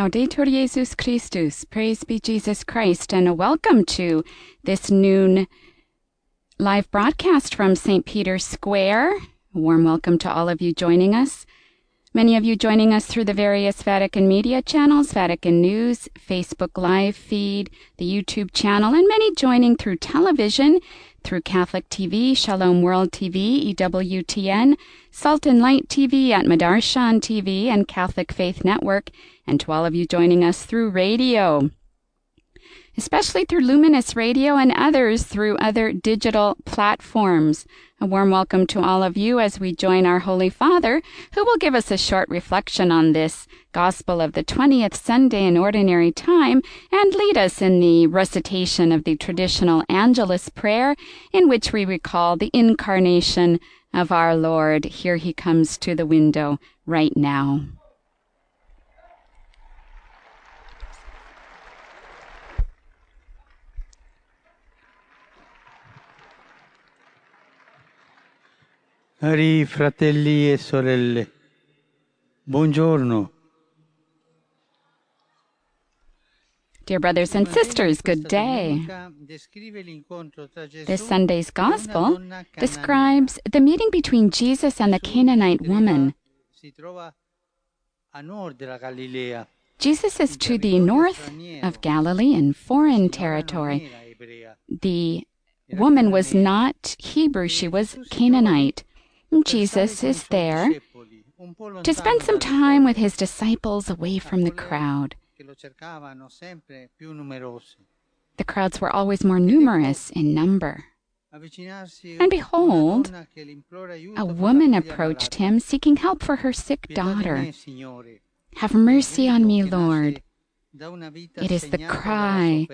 Laudetur Jesus Christus, praise be Jesus Christ, and a welcome to this noon live broadcast from St. Peter's Square. A warm welcome to all of you joining us. Many of you joining us through the various Vatican media channels, Vatican News, Facebook Live feed, the YouTube channel, and many joining through television, through Catholic TV, Shalom World TV, EWTN, Salt and Light TV Atmadarshan TV, and Catholic Faith Network, and to all of you joining us through radio especially through Luminous Radio and others through other digital platforms. A warm welcome to all of you as we join our Holy Father, who will give us a short reflection on this Gospel of the 20th Sunday in Ordinary Time and lead us in the recitation of the traditional Angelus prayer, in which we recall the incarnation of our Lord. Here he comes to the window right now. Cari fratelli e sorelle, buongiorno. Dear brothers and sisters, good day. This Sunday's Gospel describes the meeting between Jesus and the Canaanite woman. Jesus is to the north of Galilee in foreign territory. The woman was not Hebrew, she was Canaanite. Jesus is there to spend some time with his disciples away from the crowd. The crowds were always more numerous in number. And behold, a woman approached him seeking help for her sick daughter. Have mercy on me, Lord. It is the cry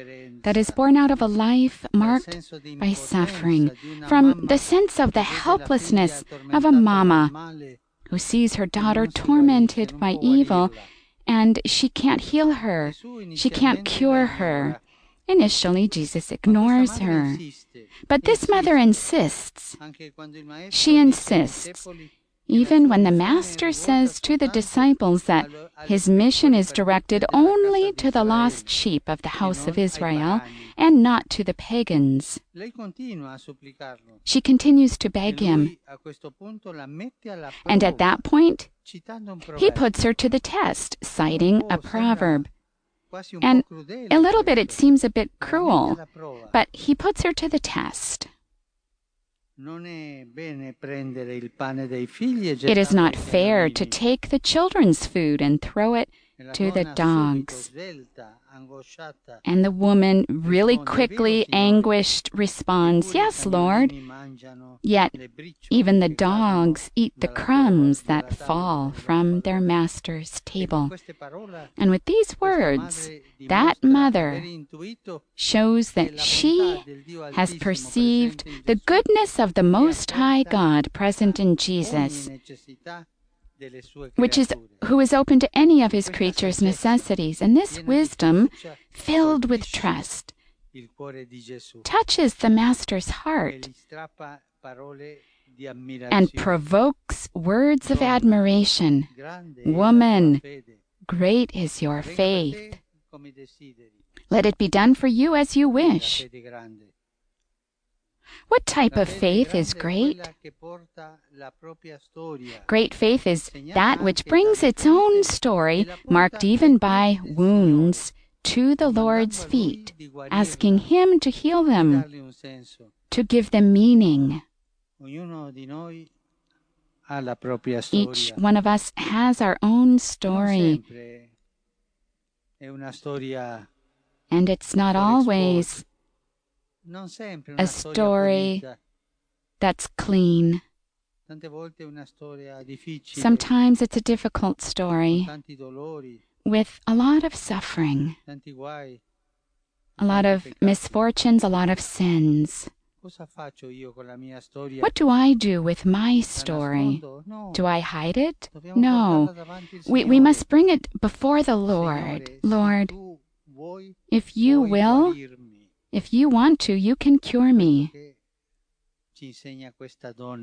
that is born out of a life marked by suffering, from the sense of the helplessness of a mama who sees her daughter tormented by evil and she can't heal her, she can't cure her. Initially, Jesus ignores her. But this mother insists. She insists even when the Master says to the disciples that his mission is directed only to the lost sheep of the house of Israel and not to the pagans. She continues to beg him. And at that point, he puts her to the test, citing a proverb. And a little bit, it seems a bit cruel, but he puts her to the test. It is not fair to take the children's food and throw it to the dogs. And the woman, really quickly, anguished, responds, Yes, Lord. Yet even the dogs eat the crumbs that fall from their master's table. And with these words, that mother shows that she has perceived the goodness of the Most High God present in Jesus which is who is open to any of his creatures' necessities. And this wisdom, filled with trust, touches the Master's heart and provokes words of admiration. Woman, great is your faith. Let it be done for you as you wish. What type of faith is great? Great faith is that which brings its own story, marked even by wounds, to the Lord's feet, asking Him to heal them, to give them meaning. Each one of us has our own story. And it's not always a story that's clean. Sometimes it's a difficult story with a lot of suffering, a lot of misfortunes, a lot of sins. What do I do with my story? Do I hide it? No. We, we must bring it before the Lord. Lord, if you will, if you want to, you can cure me.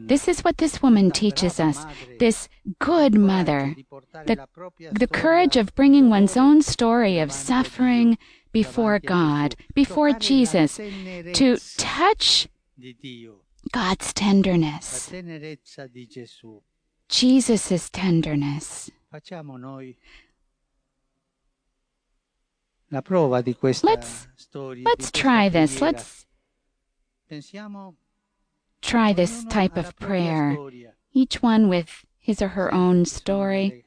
This is what this woman teaches us this good mother, the, the courage of bringing one's own story of suffering before God, before Jesus, to touch God's tenderness, Jesus' tenderness. Let's, let's try this. Let's try this type of prayer, each one with his or her own story.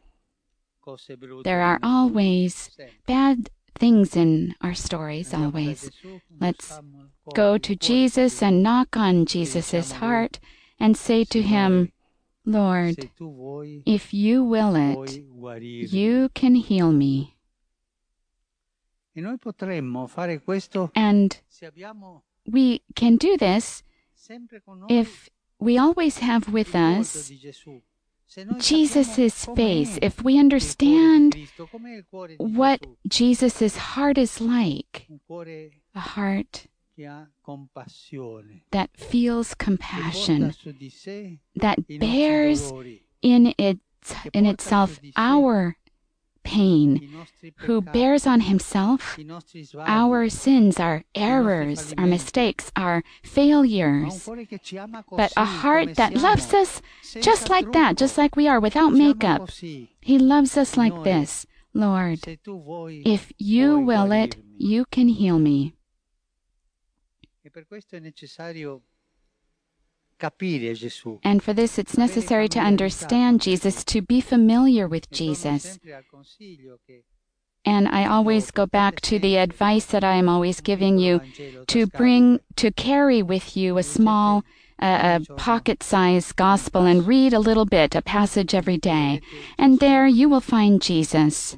There are always bad things in our stories, always. Let's go to Jesus and knock on Jesus' heart and say to him, Lord, if you will it, you can heal me. And we can do this if we always have with us Jesus' face, if we understand what Jesus' heart is like, a heart that feels compassion, that bears in, its, in itself our pain, who bears on himself our sins, our errors, our mistakes, our failures. But a heart that loves us just like that, just like we are, without makeup. He loves us like this. Lord, if you will it, you can heal me. And for this, it's necessary to understand Jesus, to be familiar with Jesus. And I always go back to the advice that I am always giving you to bring, to carry with you a small, uh, a pocket-sized gospel and read a little bit, a passage every day. And there you will find Jesus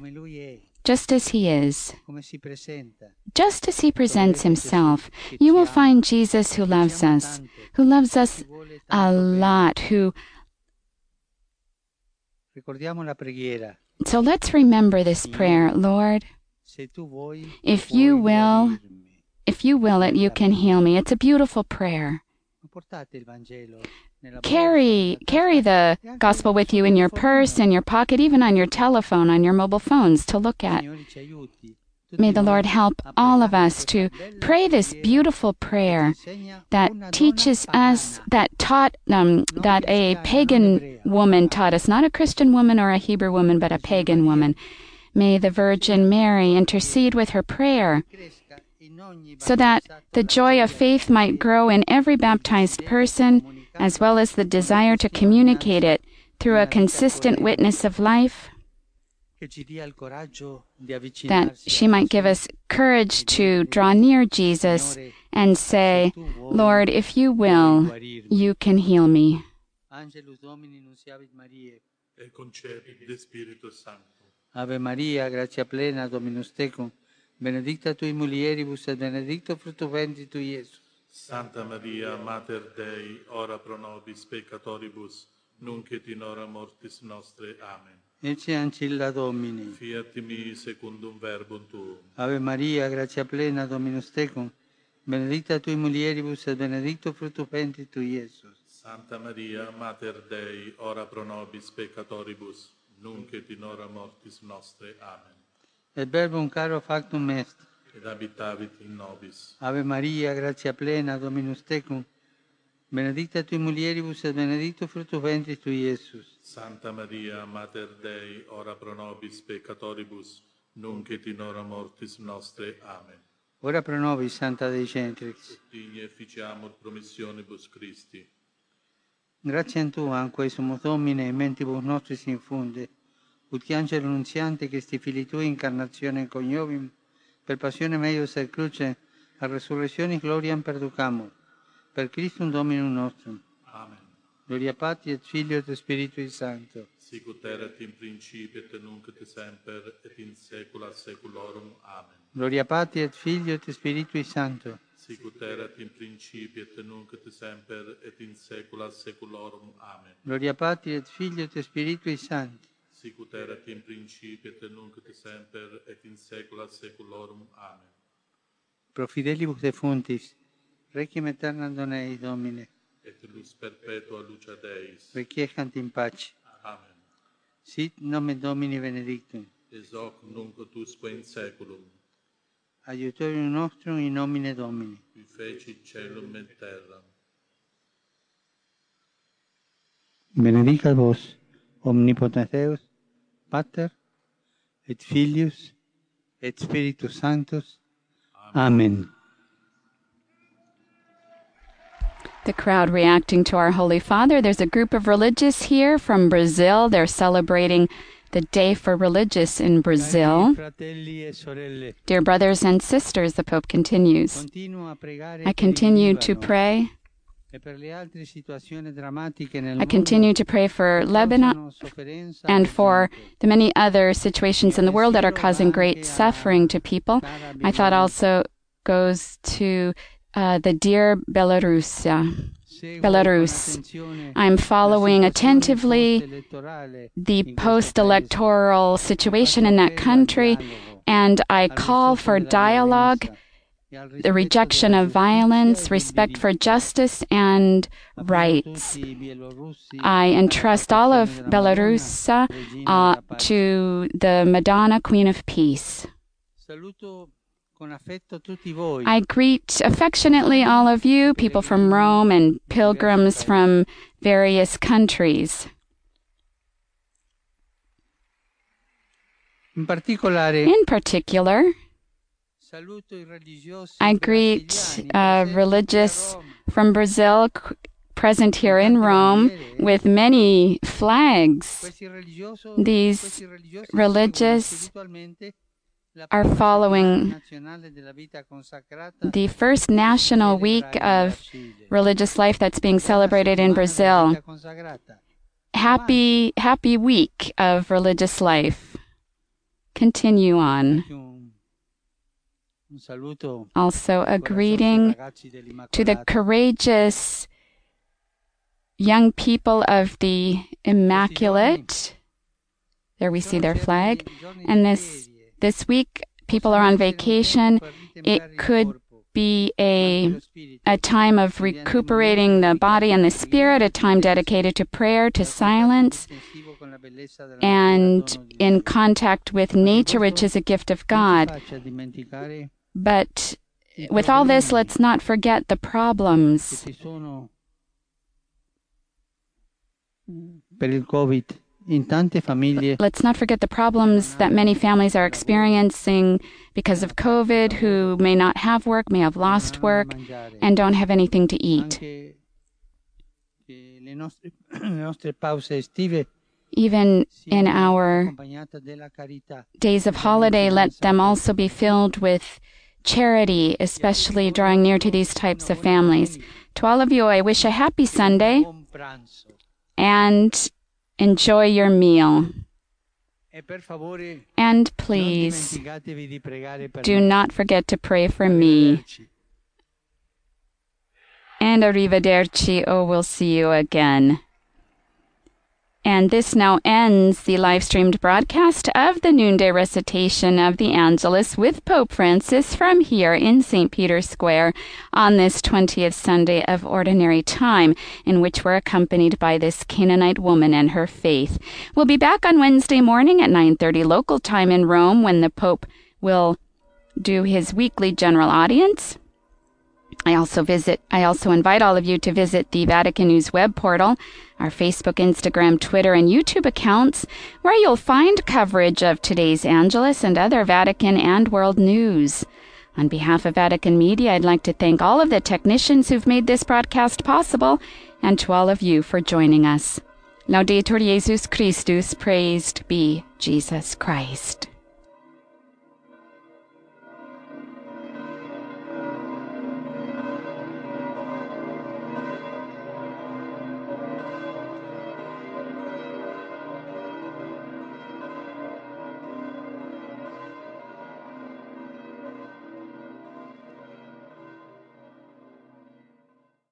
just as he is, just as he presents himself. You will find Jesus who loves us, who loves us a lot, who. So let's remember this prayer, Lord. If you will, if you will it, you can heal me. It's a beautiful prayer. Carry, carry the gospel with you in your purse, in your pocket, even on your telephone, on your mobile phones to look at. May the Lord help all of us to pray this beautiful prayer that teaches us, that taught, um, that a pagan woman taught us, not a Christian woman or a Hebrew woman, but a pagan woman. May the Virgin Mary intercede with her prayer so that the joy of faith might grow in every baptized person as well as the desire to communicate it through a consistent witness of life, that she might give us courage to draw near Jesus and say, Lord, if you will, you can heal me. Ave Maria, gratia plena, Dominus tecum, benedicta tui mulieribus et benedictus fructus ventris tui, Iesus. Santa Maria, Mater Dei, ora pro nobis peccatoribus, nunc et in hora mortis nostre. Amen. Ecce ancilla Domini. Fiat mi secundum verbum tuum. Ave Maria, gratia plena, Dominus tecum, benedicta tui mulieribus et benedictus fructus ventris tui, Iesus. Santa Maria, Mater Dei, ora pro nobis peccatoribus, nunc et in hora mortis nostre. Amen. Et verbum caro factum est, ed habitavit in nobis. Ave Maria, gratia plena, Dominus tecum, benedicta tui mulieribus et benedictus fructus ventris tui, Iesus. Santa Maria, Mater Dei, ora pro nobis peccatoribus, nunc et in hora mortis nostre. Amen. Ora pro nobis, Santa Dei Centrix. Digne efficiamur promissionibus Christi. Gratiam Tua, anque sumus Domine, in mentibus nostris infunde, ut angelo nunziante, che sti fili Tui incarnazione coniovim, per passione meius et cruce, a resurrectionis gloriam perducamur. Per Christum Dominum nostrum. Amen. Gloria Patri et Filio et Spiritui Sancto. Sicut erat in principio et nunc et semper et in saecula saeculorum. Amen. Gloria Patri et Filio et Spiritui Sancto. Sicut erat in principio et nunc et semper et in saecula saeculorum. Amen. Gloria Patri et Filio et Spiritui Sancto. Sicut erat in principio et nunc et semper et in saecula saeculorum. Amen. Pro fidelibus defuntis, requiem aeternam dona Domine. et lux perpetua luce Deis. Requiescant in pace. Amen. Sit nomen Domini benedictum. Ex hoc nunc ut usque in seculum, Aiutorium nostrum in nomine Domini. qui feci celum et terram. Benedicat vos, omnipotens Deus, Pater, et Filius, et Spiritus Sanctus. Amen. The crowd reacting to our Holy Father. There's a group of religious here from Brazil. They're celebrating the Day for Religious in Brazil. Fratelli sorelle, Dear brothers and sisters, the Pope continues. continuo a pregare I continue to pray. I continue to pray for Lebanon and for the many other situations in the world that are causing great suffering to people. My thought also goes to uh, the dear Belarusia. Belarus. I'm following attentively the post electoral situation in that country, and I call for dialogue, the rejection of violence, respect for justice and rights. I entrust all of Belarus uh, to the Madonna, Queen of Peace. Saluto con affetto tutti voi. I greet affectionately all of you, people from Rome and pilgrims from various countries. In particular, i greet uh, religious from Brazil present here in Rome with many flags. These religious seguono spiritualmente la are following settimana nazionale della vita consacrata The first national week of religious life that's being celebrated in Brazil. Happy, happy week of religious life. Continue on. Un, un saluto Also, a greeting to the courageous young people of the Immaculate. There we see their flag. And this this week, people are on vacation. It could be a a time of recuperating the body and the spirit, a time dedicated to prayer, to silence, and in contact with nature, which is a gift of God. But with all this, let's not forget the problems. per il Covid in tante famiglie Let's not forget the problems that many families are experiencing because of COVID, who may not have work, may have lost work, and don't have anything to eat. anche che le nostre, le nostre pause estive Even in our accompagnate della carità days of holiday, let them also be filled with charity, especially drawing near to these types of families. To all of you, I wish a happy Sunday and enjoy your meal. And please dimenticatevi di pregare per do not forget to pray for me. And arrivederci, oh, we'll see you again. And this now ends the live streamed broadcast of the noonday recitation of the Angelus with Pope Francis from here in St. Peter's Square on this 20th Sunday of Ordinary Time, in which we're accompanied by this Canaanite woman and her faith. We'll be back on Wednesday morning at 9:30 local time in Rome when the Pope will do his weekly general audience. I also visit I also invite all of you to visit the Vatican News web portal, our Facebook, Instagram, Twitter, and YouTube accounts, where you'll find coverage of today's Angelus and other Vatican and world news. On behalf of Vatican Media, I'd like to thank all of the technicians who've made this broadcast possible, and to all of you for joining us. Laudetur Jesus Christus, praised be Jesus Christ.